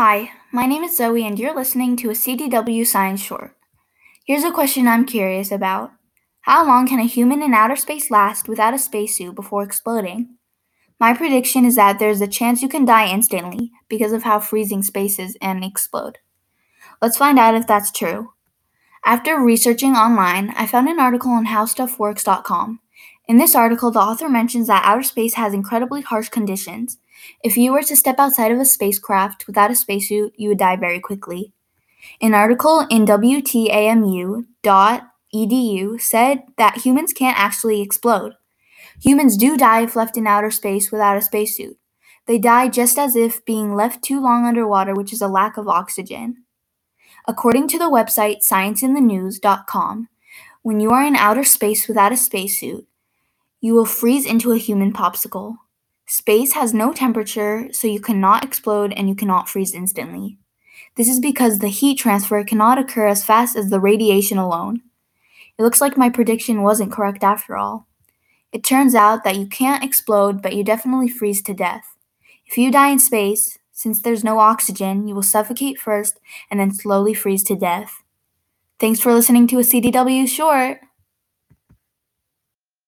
Hi, my name is Zoe, and you're listening to a CDW Science Short. Here's a question I'm curious about How long can a human in outer space last without a spacesuit before exploding? My prediction is that there's a chance you can die instantly because of how freezing space is and explode. Let's find out if that's true. After researching online, I found an article on howstuffworks.com. In this article, the author mentions that outer space has incredibly harsh conditions. If you were to step outside of a spacecraft without a spacesuit, you would die very quickly. An article in WTAMU.edu said that humans can't actually explode. Humans do die if left in outer space without a spacesuit. They die just as if being left too long underwater, which is a lack of oxygen. According to the website scienceinthenews.com, when you are in outer space without a spacesuit, you will freeze into a human popsicle. Space has no temperature, so you cannot explode and you cannot freeze instantly. This is because the heat transfer cannot occur as fast as the radiation alone. It looks like my prediction wasn't correct after all. It turns out that you can't explode, but you definitely freeze to death. If you die in space, since there's no oxygen, you will suffocate first and then slowly freeze to death. Thanks for listening to a CDW short.